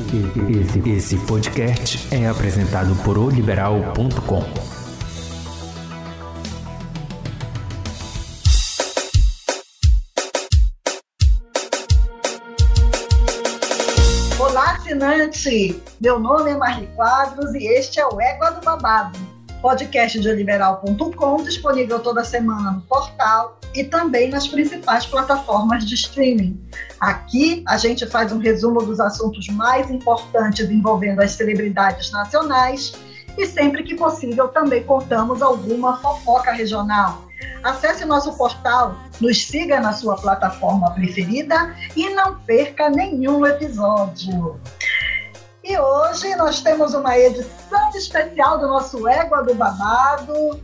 Esse, esse podcast é apresentado por oliberal.com. Olá, assinante! Meu nome é Marli Quadros e este é o Égua do Babado, podcast de oliberal.com, disponível toda semana no portal e também nas principais plataformas de streaming. Aqui a gente faz um resumo dos assuntos mais importantes envolvendo as celebridades nacionais e sempre que possível também contamos alguma fofoca regional. Acesse nosso portal, nos siga na sua plataforma preferida e não perca nenhum episódio. E hoje nós temos uma edição especial do nosso Égua do Babado,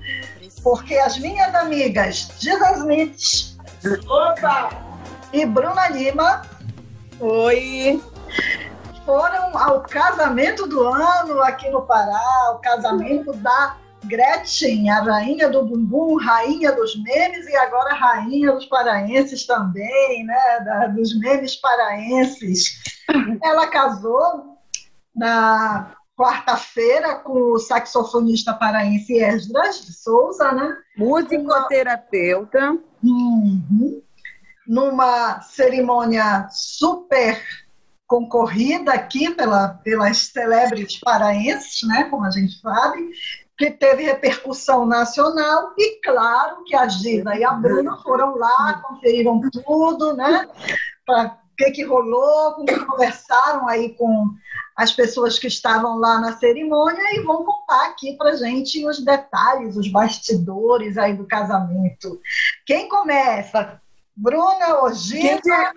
porque as minhas amigas Giza Smith Opa! e Bruna Lima Oi! foram ao casamento do ano aqui no Pará, o casamento da Gretchen, a rainha do bumbum, rainha dos memes e agora rainha dos paraenses também, né? Da, dos memes paraenses. Ela casou na quarta-feira com o saxofonista paraense Esdras de Souza, né? Musicoterapeuta. Uhum. Numa cerimônia super concorrida aqui pela, pelas celebres paraenses, né? Como a gente sabe, que teve repercussão nacional e claro que a Gina e a Bruna foram lá, conferiram tudo, né? Para que, que rolou, conversaram aí com as pessoas que estavam lá na cerimônia e vão contar aqui para gente os detalhes, os bastidores aí do casamento. Quem começa? Bruna ou Gina?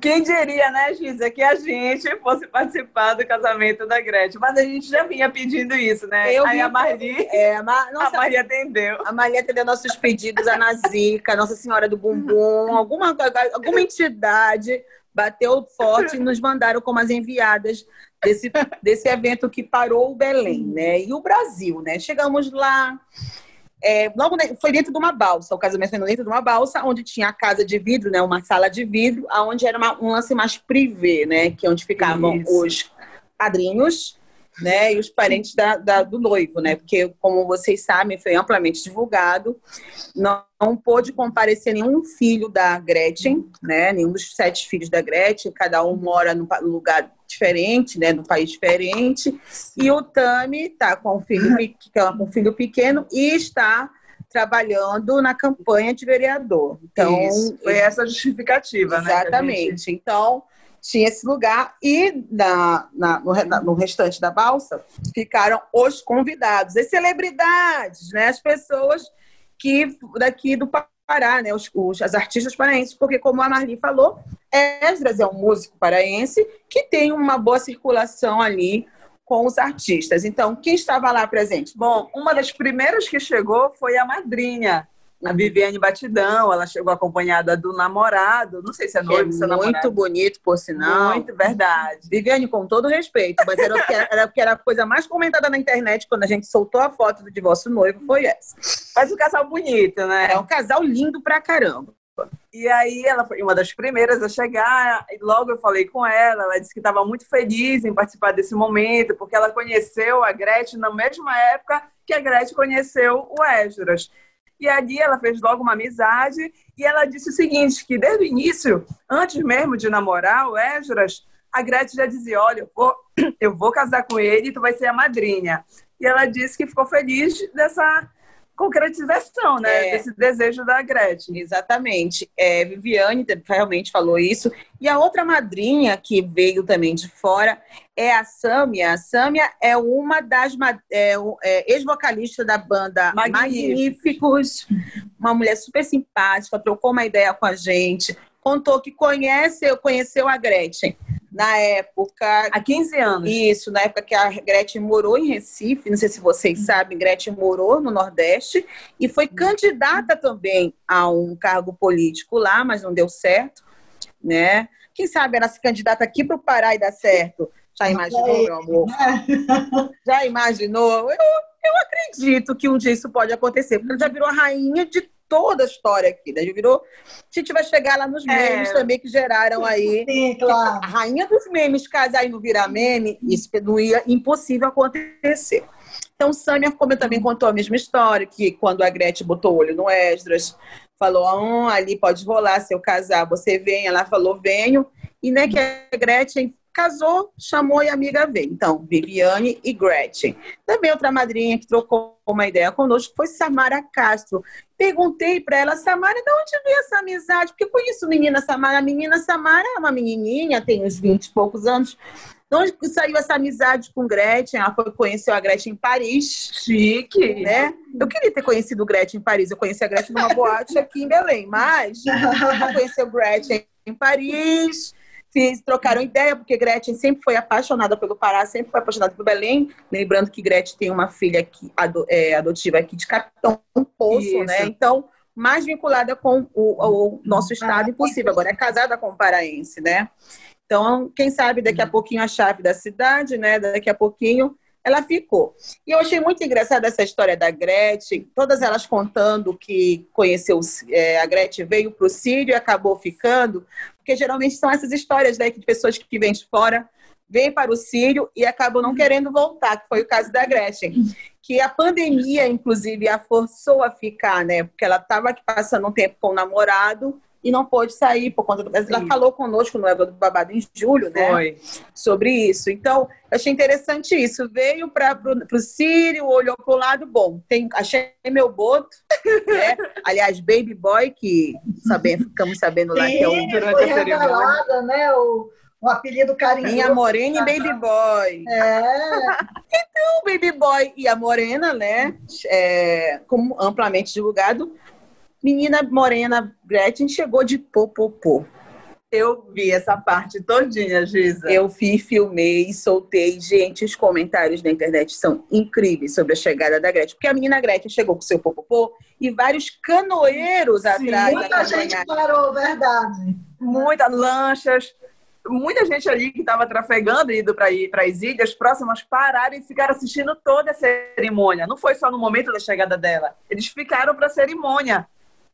Quem diria, né, Gisa, que a gente fosse participar do casamento da Gretchen? Mas a gente já vinha pedindo isso, né? Eu Aí vi- a Marli, É, a, Ma- nossa, a Marli atendeu. a Maria atendeu nossos pedidos, a Nazica, Nossa Senhora do Bumbum, alguma, alguma entidade bateu forte e nos mandaram como as enviadas desse, desse evento que parou o Belém, né? E o Brasil, né? Chegamos lá. É, logo foi dentro de uma balsa, o casamento foi dentro de uma balsa, onde tinha a casa de vidro, né? Uma sala de vidro, onde era uma- um lance mais privê, né? Que é onde ficavam Isso. os padrinhos, né? E os parentes da- da- do noivo, né? Porque, como vocês sabem, foi amplamente divulgado. Não, não pôde comparecer nenhum filho da Gretchen, né? Nenhum dos sete filhos da Gretchen. Cada um mora pa- lugar diferente, né? Num país diferente. E o Tami está com um filho, com um filho pequeno e está trabalhando na campanha de vereador. Então, Isso, foi essa a justificativa, né? a gente- Exatamente. Então, tinha esse lugar e na, na- no, no restante da balsa ficaram os convidados, as celebridades, né? As pessoas que daqui do Pará, né? Os, os- as artistas paraenses, porque como a Marli falou, Esdras é um músico paraense que tem uma boa circulação ali com os artistas. Então, quem estava lá presente? Bom, uma das primeiras que chegou foi a madrinha, a Viviane Batidão. Ela chegou acompanhada do namorado, não sei se é noivo, é se é muito namorado. bonito, por sinal. Muito verdade. Viviane, com todo respeito, mas era, o que era, que era a coisa mais comentada na internet quando a gente soltou a foto do divórcio noivo, foi essa. Faz um casal bonito, né? É um casal lindo pra caramba. E aí ela foi uma das primeiras a chegar, e logo eu falei com ela, ela disse que estava muito feliz em participar desse momento, porque ela conheceu a Gretchen na mesma época que a Gretchen conheceu o Esdras. E ali ela fez logo uma amizade e ela disse o seguinte, que desde o início, antes mesmo de namorar o Esdras, a Gretchen já dizia, olha, eu vou, eu vou casar com ele e tu vai ser a madrinha. E ela disse que ficou feliz dessa concretização, né? É. Desse desejo da Gretchen. Exatamente. É, Viviane realmente falou isso. E a outra madrinha que veio também de fora é a Sâmia. A Sâmia é uma das é, é, ex-vocalistas da banda Magníficos. Magníficos. Uma mulher super simpática, trocou uma ideia com a gente, contou que conhece, conheceu a Gretchen na época Há 15 anos. Isso, na época que a Gretchen morou em Recife, não sei se vocês sabem, Gretchen morou no Nordeste e foi candidata também a um cargo político lá, mas não deu certo, né? Quem sabe ela se candidata aqui para o Pará e dá certo? Já imaginou, meu amor? Já imaginou? Eu, eu acredito que um dia isso pode acontecer, porque ela já virou a rainha de toda a história aqui, né? Virou. A gente vai chegar lá nos É. memes também que geraram aí. Sim, claro. A rainha dos memes casar e não virar meme, isso não ia impossível acontecer. Então, Sâmia como também contou a mesma história, que quando a Gretchen botou o olho no Esdras, falou, ah, ali pode rolar, se eu casar, você vem. Ela falou, venho. E né, que a Gretchen casou, chamou e a amiga veio. Então, Viviane e Gretchen. Também outra madrinha que trocou uma ideia conosco foi Samara Castro. Perguntei para ela, Samara, de onde veio essa amizade? Porque conheço menina Samara. A menina Samara é uma menininha, tem uns 20 e poucos anos. De onde saiu essa amizade com Gretchen? Ela foi, conheceu a Gretchen em Paris, Chique. né? Eu queria ter conhecido Gretchen em Paris. Eu conheci a Gretchen numa boate aqui em Belém, mas ela conheceu Gretchen em Paris. Fiz, trocaram ideia, porque Gretchen sempre foi apaixonada pelo Pará, sempre foi apaixonada por Belém. Lembrando que Gretchen tem uma filha aqui, é, adotiva aqui de Capitão Poço, Isso. né? Então, mais vinculada com o, o nosso estado impossível. Agora é casada com o paraense, né? Então, quem sabe daqui a pouquinho a chave da cidade, né? Daqui a pouquinho ela ficou. E eu achei muito engraçada essa história da Gretchen, todas elas contando que conheceu é, a Gretchen veio para o Sírio e acabou ficando, porque geralmente são essas histórias né, de pessoas que vêm de fora, vêm para o Sírio e acabam não querendo voltar, que foi o caso da Gretchen. Que a pandemia, inclusive, a forçou a ficar, né? Porque ela estava passando um tempo com o namorado e não pôde sair por conta do. Ela Sim. falou conosco no Eva do Babado em julho, né? Foi. sobre isso. Então, achei interessante isso. Veio para o Sírio, olhou para o lado, bom, tem, achei meu boto, né? Aliás, Baby Boy, que sabemos, ficamos sabendo lá que é o Sim, durante a cerimônia. né? O, o apelido carinhoso. Minha Morena e Baby Boy. É, O Baby Boy e a Morena, né? É, como amplamente divulgado. Menina Morena Gretchen chegou de popopô. Eu vi essa parte todinha, Giza. Eu vi, filmei, soltei. Gente, os comentários na internet são incríveis sobre a chegada da Gretchen. Porque a menina Gretchen chegou com seu popopô e vários canoeiros Sim, atrás. muita gente parou, verdade. Muitas lanchas, muita gente ali que estava trafegando, indo para as ilhas próximas, pararam e ficaram assistindo toda a cerimônia. Não foi só no momento da chegada dela. Eles ficaram para a cerimônia,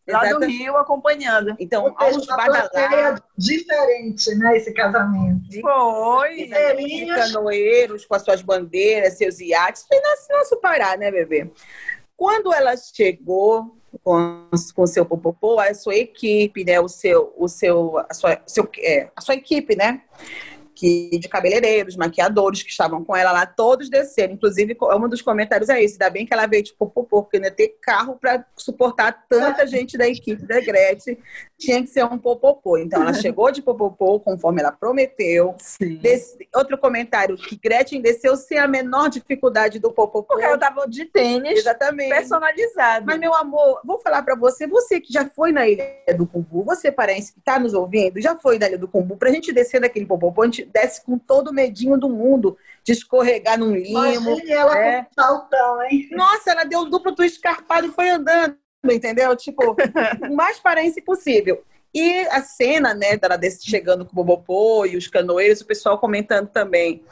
lá do Rio, acompanhando. Então, seja, aos badalados, diferente, né? Esse casamento. Foi. canoeiros com as suas bandeiras, seus iates. Foi nosso, nosso Pará, né, bebê? Quando ela chegou com o seu popopô, a sua equipe, né, o seu, o seu, a sua, seu, é, a sua equipe, né, que de cabeleireiros, maquiadores que estavam com ela lá, todos desceram. Inclusive, um dos comentários é esse, ainda bem que ela veio de popopô, porque não ia ter carro para suportar tanta gente da equipe da Gretchen, tinha que ser um popopô. Então, ela chegou de popopô, conforme ela prometeu, outro comentário, que Gretchen desceu sem a menor dificuldade do popopô. Porque ela tava de tênis Exatamente. personalizado. Mas, meu amor, vou falar pra você, você que já foi na Ilha do Cumbu, você paraense que tá nos ouvindo, já foi na Ilha do Cumbu, pra gente descer daquele popopô, a gente desce com todo o medinho do mundo de escorregar num limo. Imagine ela é. com um saltão, hein? Nossa, ela deu um duplo twist escarpado e foi andando, entendeu? Tipo, o mais paraense possível. E a cena, né, dela chegando com o Bobopô e os canoeiros, o pessoal comentando também.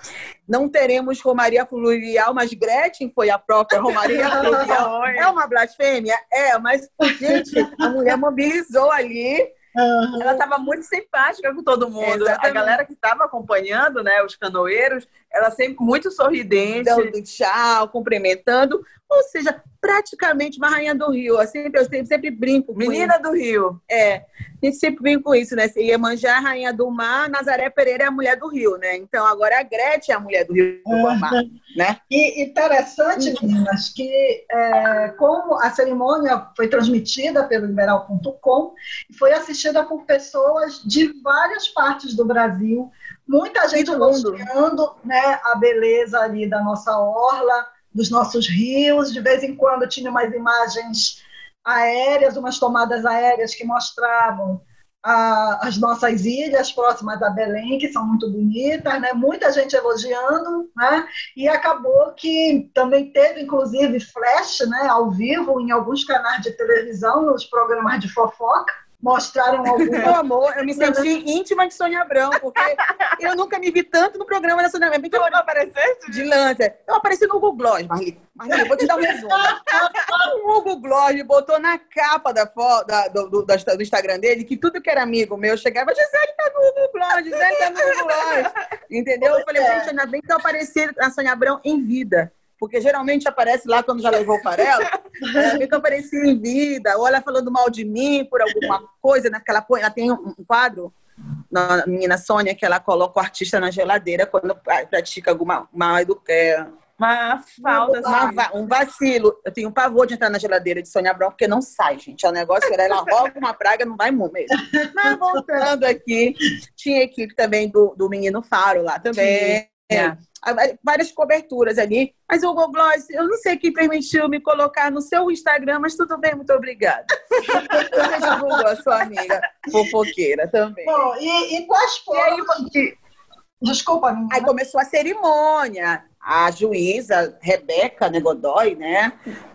Não teremos Romaria Fluvial, mas Gretchen foi a própria Romaria Fluvial. É uma blasfêmia? É, mas, gente, a mulher mobilizou ali. Aham. Ela estava muito simpática com todo mundo. Exatamente. A galera que estava acompanhando, né, os canoeiros, ela sempre muito sorridente. dando tchau, cumprimentando. Ou seja, praticamente uma rainha do Rio. Eu sempre, eu sempre, sempre brinco com Menina do Rio. É, a gente sempre vem com isso, né? Iemanjá é a rainha do mar, Nazaré Pereira é a mulher do rio, né? Então agora a Gretchen é a mulher do rio do mar, né? E interessante, meninas, que é, como a cerimônia foi transmitida pelo liberal.com e foi assistida por pessoas de várias partes do Brasil, muita gente do mundo. elogiando né, a beleza ali da nossa orla, dos nossos rios, de vez em quando tinha umas imagens aéreas, umas tomadas aéreas que mostravam a- as nossas ilhas próximas a Belém, que são muito bonitas, né? muita gente elogiando, né? e acabou que também teve, inclusive, flash né, ao vivo em alguns canais de televisão, nos programas de fofoca, mostraram algum. Meu amor, eu me senti íntima de Sônia Abrão, porque eu nunca me vi tanto no programa da Sônia Abrão. Tu não apareceste? De lança. Eu apareci no Google Gloss, Marli. Marli, eu vou te dar um resumo. o Google Gloss botou na capa da foto, da, do, do, do, Instagram dele que tudo que era amigo meu chegava, Gisele tá no Google Gloss, Gisele tá no Google Gloss. Entendeu? Eu falei, gente, ainda bem que eu apareci na Sônia Abrão em vida porque geralmente aparece lá quando já levou farelo, ela vê que eu apareci em vida, ou ela falando mal de mim por alguma coisa, né? ela, põe, ela tem um quadro na menina Sônia que ela coloca o artista na geladeira quando pratica alguma mal é, uma falta, uma, um vacilo. Eu tenho um pavor de entrar na geladeira de Sônia Abrão, porque não sai, gente. É um negócio que ela rouba uma praga, não vai mesmo. Mas voltando aqui, tinha equipe também do, do Menino Faro lá também. É várias coberturas ali. Mas o Google Gloss, eu não sei quem permitiu me colocar no seu Instagram, mas tudo bem, muito obrigada. Você divulgou a sua amiga fofoqueira também. Bom, e, e quais foram... E aí, Desculpa, minha. Aí começou a cerimônia. A juíza Rebeca Negodói, né?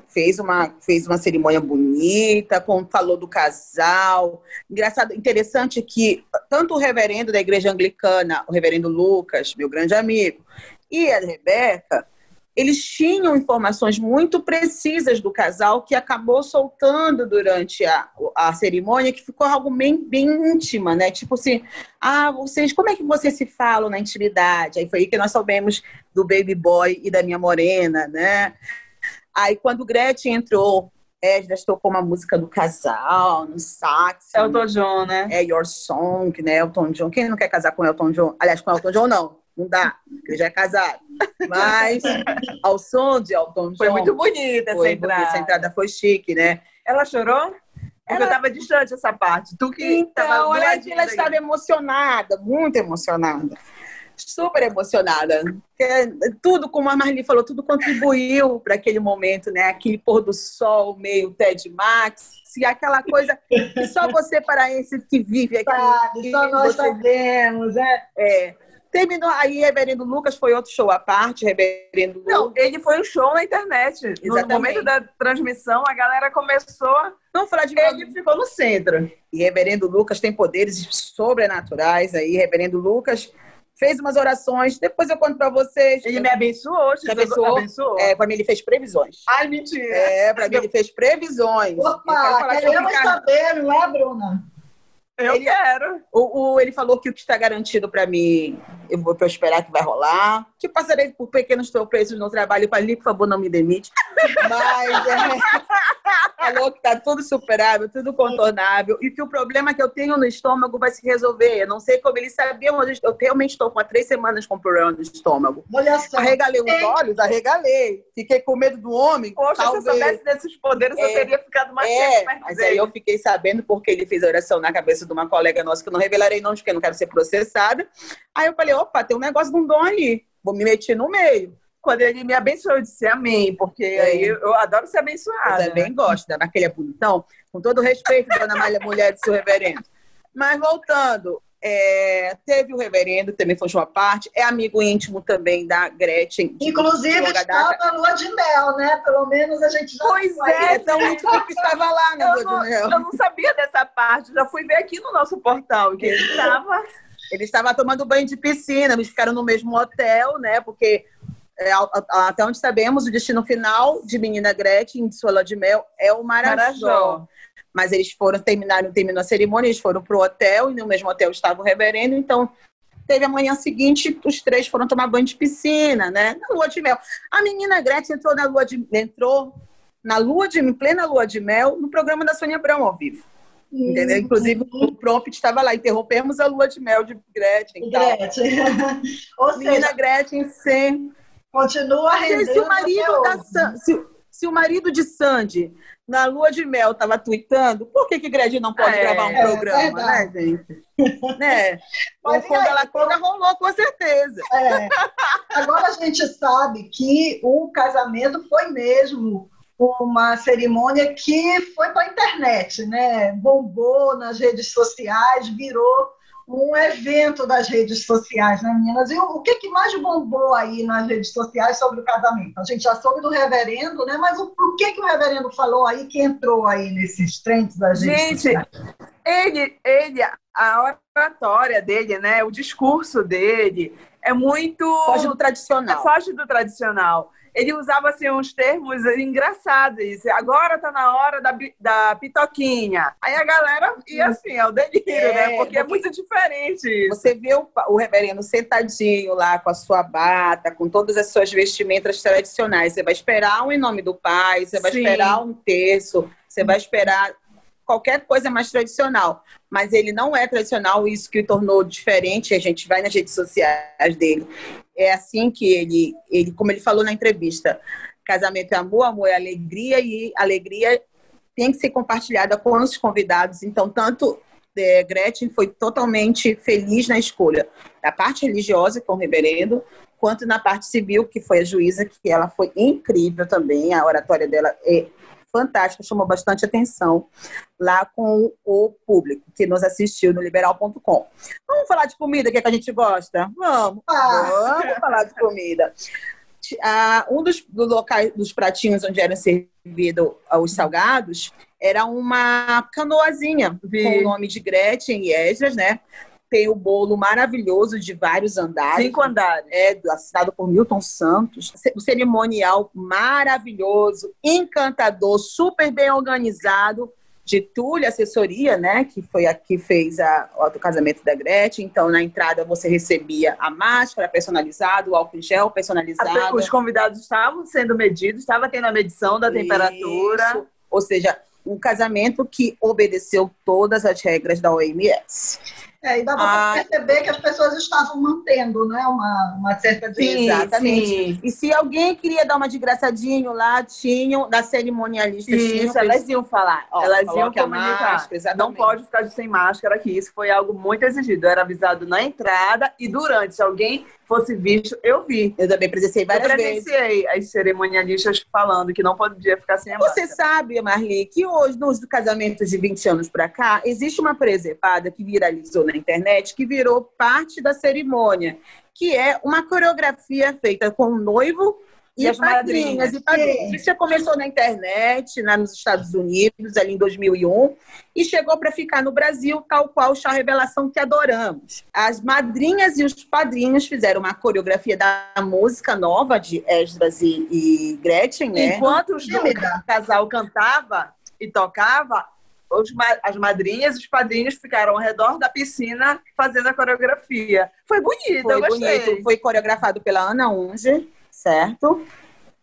Fez uma, fez uma cerimônia bonita, com, falou do casal. Engraçado, interessante que tanto o reverendo da igreja anglicana, o reverendo Lucas, meu grande amigo, e a Rebeca, eles tinham informações muito precisas do casal que acabou soltando durante a, a cerimônia, que ficou algo bem, bem íntima, né? Tipo assim, ah, vocês, como é que vocês se falam na intimidade? Aí foi aí que nós soubemos do Baby Boy e da minha morena, né? Aí quando Gretchen entrou, Esdras tocou uma música do casal, no sax. Elton John, né? É Your Song, né? Elton John. Quem não quer casar com Elton John? Aliás, com Elton John não. Não dá, ele já é casado. Mas ao som de Elton John. Foi muito bonita essa entrada. Essa entrada foi chique, né? Ela chorou? Ela estava distante essa parte. Tu que então, ela, ela estava emocionada, muito emocionada super emocionada. Tudo, como a Marli falou, tudo contribuiu para aquele momento, né? Aquele pôr do sol, meio Ted Max, e aquela coisa que só você paraense que vive aqui. Sabe, só nós você... sabemos, é. é. Terminou aí, Reverendo Lucas foi outro show à parte, Reverendo Lucas. Não, ele foi um show na internet. Exatamente. No momento da transmissão, a galera começou. Vamos falar de Ele ficou no centro. E Reverendo Lucas tem poderes sobrenaturais aí. Reverendo Lucas fez umas orações, depois eu conto para vocês. Ele me abençoou, te abençoou. abençoou. É, para mim ele fez previsões. Ai, mentira. É, para mim ele fez previsões. Opa, queremos saber, não é, Bruna? Eu ele, quero. O, o, ele falou que o que está garantido para mim, eu vou esperar que vai rolar. Que passarei por pequenos tropeços no trabalho para ali, por favor, não me demite. Mas é, falou que está tudo superável, tudo contornável. E que o problema que eu tenho no estômago vai se resolver. Eu não sei como eles sabiam, mas eu realmente estou com há três semanas com problema no estômago. Olha só. Arregalei os olhos, arregalei. Fiquei com medo do homem. Poxa, talvez. se eu soubesse desses poderes, é, eu teria ficado mais é, tempo. Mas aí eu fiquei sabendo porque ele fez oração na cabeça de uma colega nossa, que eu não revelarei nomes, porque eu não quero ser processada. Aí eu falei, opa, tem um negócio de um dom ali. Vou me meter no meio. Quando ele me abençoou, eu disse amém, porque é. aí eu, adoro ser abençoada. Eu também né? gosto, naquele é bonitão. Com todo respeito, dona Malha, mulher do seu reverendo. Mas voltando, é, teve o reverendo, também foi uma parte, é amigo íntimo também da Gretchen. Inclusive estava na lua de mel, né? Pelo menos a gente já Pois é, é tão íntimo que estava lá na lua de mel. Eu não sabia dessa parte, já fui ver aqui no nosso portal que ele estava. Ele estava tomando banho de piscina, eles ficaram no mesmo hotel, né? Porque é, até onde sabemos, o destino final de Menina Gretchen, de sua lua de mel, é o Marajó. Marajó. Mas eles foram, terminaram, terminou a cerimônia, eles foram para o hotel, e no mesmo hotel estava o reverendo, então teve a manhã seguinte, os três foram tomar banho de piscina, né? Na lua de mel. A menina Gretchen entrou na lua de entrou na lua de em plena lua de mel no programa da Sônia Abrão ao vivo. Hum. Entendeu? Inclusive, o prompt estava lá, interrompemos a lua de mel de Gretchen. Gretchen. Ou Menina seja, Gretchen sem. Continua rendendo. Se o marido da se, se o marido de Sandy na lua de mel estava tweetando, por que que Gretchen não pode é, gravar um programa, é né, gente? né? Mas o fogo ela toda rolou com certeza. É. Agora a gente sabe que o casamento foi mesmo uma cerimônia que foi para a internet, né? Bombou nas redes sociais, virou um evento das redes sociais, né, meninas? E o, que, que mais bombou aí nas redes sociais sobre o casamento? A gente já soube do reverendo, né? Mas o, o que, que o reverendo falou aí que entrou aí nesses trends das gente, redes sociais? Ele, ele, a oratória dele, né? O discurso dele é muito. Foge do tradicional. Foge do tradicional ele usava assim, uns termos engraçados. Agora tá na hora da, da pitoquinha. Aí a galera ia assim, é o delírio, é, né? Porque, é muito diferente isso. Você vê o, o reverendo sentadinho lá com a sua bata, com todas as suas vestimentas tradicionais. Você vai esperar um em nome do pai, você vai Sim. esperar um terço, você vai esperar qualquer coisa mais tradicional. Mas ele não é tradicional, isso que o tornou diferente. A gente vai nas redes sociais dele. É assim que ele, ele como ele falou na entrevista, casamento é amor, amor é alegria e alegria tem que ser compartilhada com os convidados. Então, tanto é, Gretchen foi totalmente feliz na escolha da parte religiosa com o reverendo, quanto na parte civil, que foi a juíza, que ela foi incrível também. A oratória dela é fantástica, chamou bastante atenção lá com o público que nos assistiu no liberal.com. Vamos falar de comida, que, é que a gente gosta? Vamos, ah. vamos falar de comida. Ah, um dos, dos locais, dos pratinhos onde eram servidos os salgados, era uma canoazinha Vi. com o nome de Gretchen e Esdras, né? Tem o bolo maravilhoso de vários andares. Cinco andares. É, assinado por Milton Santos. O cerimonial maravilhoso, encantador, super bem organizado. De Túlio Assessoria, né? Que foi a que fez a, o casamento da Gretchen. Então, na entrada, você recebia a máscara personalizada, o álcool gel personalizado. Os convidados estavam sendo medidos, estava tendo a medição da temperatura. Isso. Ou seja, um casamento que obedeceu todas as regras da OMS. É, e dava ah, para perceber que as pessoas estavam mantendo né, uma, uma certa sim, Exatamente. Sim. E se alguém queria dar uma desgraçadinho lá, tinham, da cerimonialista, isso, tinham, elas iam falar. Ó, elas iam comunicar. Máscara, não pode ficar sem máscara aqui. Isso foi algo muito exigido. Eu era avisado na entrada e durante. Se alguém fosse visto, eu vi. Eu também presenciei várias eu presenciei vezes. as cerimonialistas falando que não podia ficar sem a Você sabe, Marli, que hoje, nos casamentos de 20 anos para cá, existe uma preservada que viralizou na internet, que virou parte da cerimônia, que é uma coreografia feita com o noivo e, as madrinhas, e padrinhos. Isso já começou na internet, lá nos Estados Unidos, ali em 2001, e chegou para ficar no Brasil, tal qual o Chá Revelação que adoramos. As madrinhas e os padrinhos fizeram uma coreografia da música nova de Esdras e, e Gretchen, né? Enquanto do casal cantava e tocava, os, as madrinhas e os padrinhos ficaram ao redor da piscina fazendo a coreografia. Foi bonito, Foi eu gostei. bonito. Foi coreografado pela Ana Unge certo?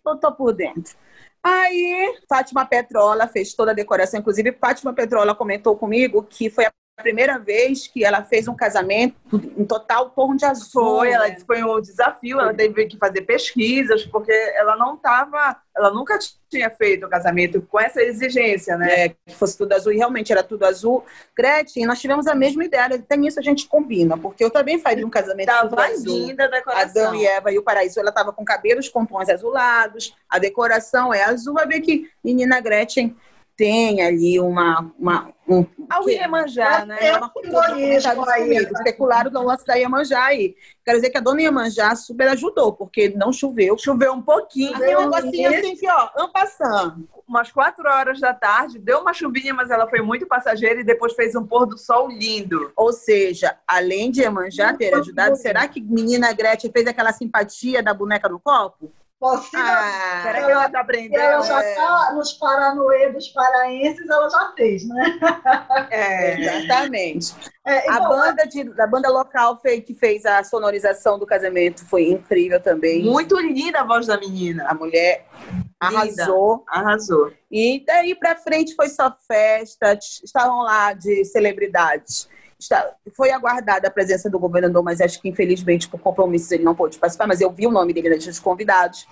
Eu tô por dentro. Aí, Fátima Petrola fez toda a decoração. Inclusive, Fátima Petrola comentou comigo que foi a primeira vez que ela fez um casamento em total tom de azul. Foi, ela que foi um desafio, ela teve que fazer pesquisas, porque ela não estava, ela nunca tinha feito o um casamento com essa exigência, né? É, que fosse tudo azul, e realmente era tudo azul. Gretchen, nós tivemos a mesma ideia, até nisso a gente combina, porque eu também faria um casamento tava tudo azul. linda a decoração. Adão e Eva e o Paraíso, ela estava com cabelos com tons azulados, a decoração é azul, vai ver que menina Gretchen tem ali uma. uma um, Ao Iemanjá, né? É uma coisa. Especularam no lance da Iemanjá aí. Quero dizer que a dona Iemanjá super ajudou, porque não choveu. Choveu um pouquinho. Deu um negocinho assim que, ó, ampassando. Umas quatro horas da tarde, deu uma chuvinha, mas ela foi muito passageira e depois fez um pôr do sol lindo. Ou seja, além de Iemanjá ter ajudado, será que menina Gretchen fez aquela simpatia da boneca do copo? Possível. Ah, será que ela está aprendendo? Ela já está nos Paranoê dos paraenses, ela já fez, né? É, exatamente. É, a, banda de, a banda local fez, que fez a sonorização do casamento foi incrível também. Muito linda a voz da menina. A mulher arrasou. Arrasou. E daí para frente foi só festa, estavam lá de celebridades está, foi aguardada a presença do governador, mas acho que infelizmente por compromissos ele não pôde participar, mas eu vi o nome dele na lista dos convidados.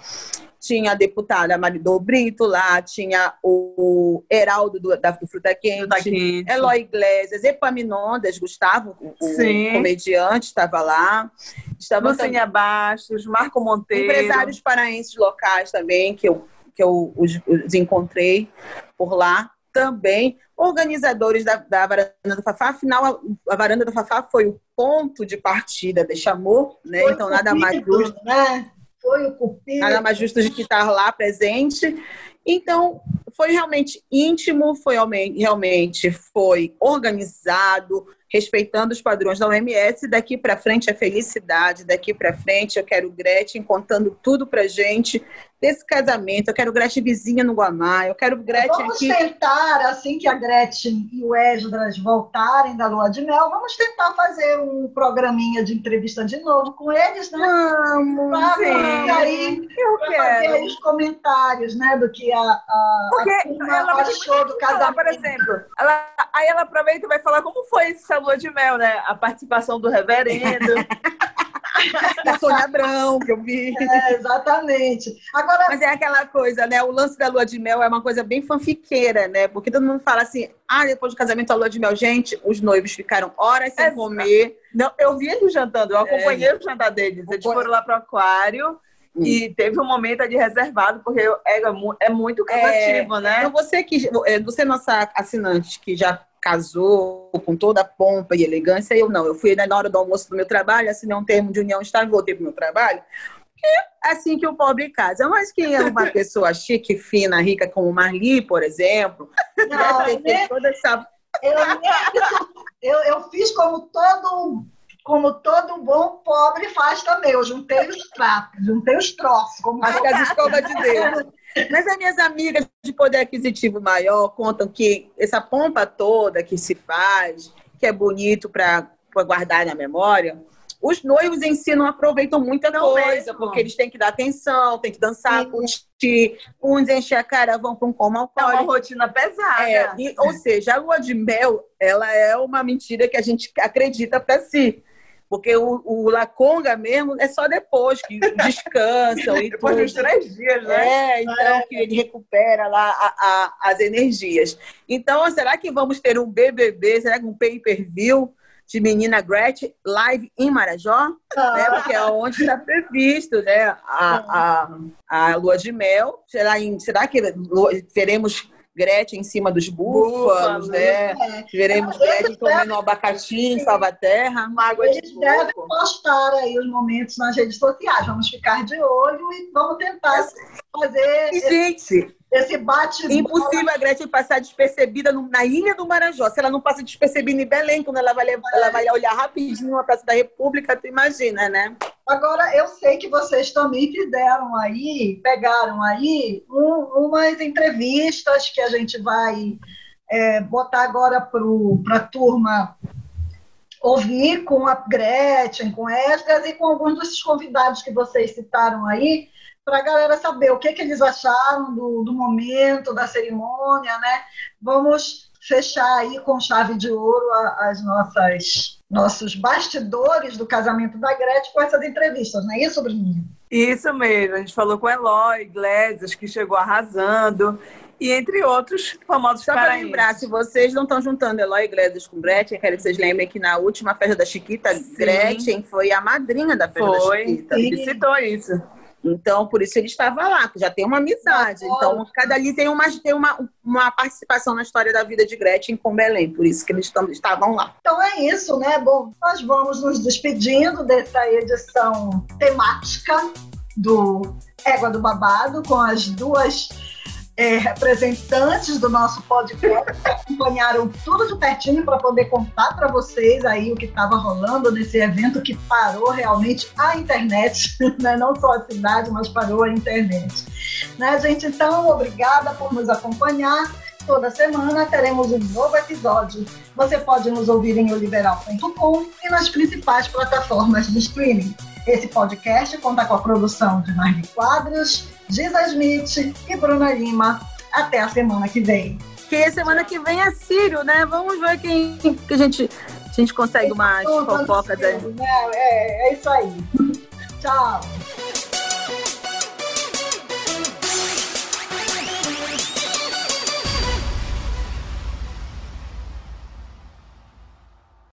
Tinha a deputada Maridô Brito lá, tinha o Heraldo do, da, do Fruta Quente, Fruta Quente. Eloy Iglesias, Epaminondas, Gustavo, o, o comediante, estava lá. Estava Lucinha Bastos, Marco Monteiro. Empresários paraenses locais também, que eu, que eu os, os encontrei por lá também organizadores da, da Varanda do Fafá. Afinal, a, a, Varanda do Fafá foi o ponto de partida desse amor, né? Foi então, nada mais justo. Né? foi o Cupido. Nada mais justo de que estar lá presente. Então, foi realmente íntimo, foi realmente foi organizado, respeitando os padrões da OMS. Daqui para frente é felicidade, daqui para frente eu quero Gretchen contando tudo para gente desse casamento. Eu quero Gretchen vizinha no Guamá, eu quero Gretchen vamos aqui. Vamos tentar, assim que a Gretchen e o Esdras voltarem da lua de mel, vamos tentar fazer um programinha de entrevista de novo com eles, né? Vamos, pra, sim. Aí, eu quero. fazer os comentários, né, do que a, a, Porque a ela achou do falar, casamento. por exemplo, ela, aí ela aproveita e vai falar como foi essa lua de mel, né? A participação do reverendo. da Sônia Abrão, que eu vi. É, exatamente. Agora, Mas é aquela coisa, né? O lance da lua de mel é uma coisa bem fanfiqueira, né? Porque todo mundo fala assim: ah, depois do casamento a lua de mel. Gente, os noivos ficaram horas sem Exato. comer. Não, eu vi eles jantando, eu acompanhei o jantar deles. Eles foram lá pro aquário Hum. e teve um momento ali reservado, porque é, mu- é muito cansativo, né? Então, você que é, você é nossa assinante que já casou com toda a pompa e elegância, eu não. Eu fui né, na hora do almoço do meu trabalho, assinei um termo de união estável, voltei pro meu trabalho. Que é assim que o pobre casa. Mas quem é uma pessoa chique, fina, rica, como Marli, por exemplo, não, deve ter feito toda essa eu, eu, eu fiz como todo como todo bom pobre faz também. Eu juntei os trapos, juntei os troços. Como Acho que as escovas de dedo. Mas as minhas amigas de poder aquisitivo maior contam que essa pompa toda que se faz, que é bonito para guardar na memória, os noivos em si não aproveitam muita Não coisa, mesmo. porque eles têm que dar atenção, têm que dançar, Sim. curtir, uns enchem a cara, vão para um coma É uma alcoólico. rotina pesada. É, e- ou seja, a lua de mel, ela é uma mentira que a gente acredita para si. Porque o, o Laconga mesmo é só depois que descansam e Depois tudo. dos três dias, né? É, então que ele recupera lá a- a- as energias. Então, será que vamos ter um BBB, será que um pay-per-view de menina Gretchen live em Marajó? Né? Porque é onde está previsto né? a, a, a lua de mel. Será, em- será que teremos Gretchen em cima dos búfalos, Búfalos, né? É. Veremos Gretchen comendo um abacaxi em Salvaterra. Uma água de Eles devem coco. postar aí os momentos nas redes sociais. Vamos ficar de olho e vamos tentar fazer E, esse, gente, esse bate Impossível a Gretchen passar despercebida no- na Ilha do Marajó. Se ela não passa despercebida em Belém, quando ela vai, levar- ela vai olhar rapidinho a Praça da República, tu imagina, né? Agora, eu sei que vocês também fizeram aí, pegaram aí um- umas entrevistas que a gente vai é, botar agora para a turma ouvir com a Gretchen, com Esdras e com alguns desses convidados que vocês citaram aí, para a galera saber o que, que eles acharam do, do momento, da cerimônia, né? Vamos fechar aí com chave de ouro as nossas nossos bastidores do casamento da Gretchen com essas entrevistas, não é isso, Bruninho? Isso mesmo. A gente falou com Eloy Iglesias, que chegou arrasando. E entre outros famosos Só para lembrar, se vocês não estão juntando Eloy Iglesias com Gretchen, quero que vocês lembrem que na última festa da Chiquita, Sim. Gretchen foi a madrinha da festa da Foi. Chiquita. Sim. Ele citou isso. Então, por isso ele estava lá, já tem uma amizade. Então, cada ali tem, uma, tem uma, uma participação na história da vida de Gretchen com Belém. Por isso que eles tam- estavam lá. Então é isso, né? Bom, nós vamos nos despedindo dessa edição temática do Égua do Babado com as duas é, representantes do nosso podcast acompanharam tudo de pertinho para poder contar para vocês aí o que estava rolando nesse evento que parou realmente a internet, né? não só a cidade, mas parou a internet. Né, gente? Então, obrigada por nos acompanhar. Toda semana teremos um novo episódio. Você pode nos ouvir em oliberal.com e nas principais plataformas de streaming. Esse podcast conta com a produção de Marli Quadros, Giza Smith e Bruna Lima. Até a semana que vem. Que semana que vem é Sírio, né? Vamos ver quem que a gente, a gente consegue umas fofocas aí. né? É, é isso aí. Tchau.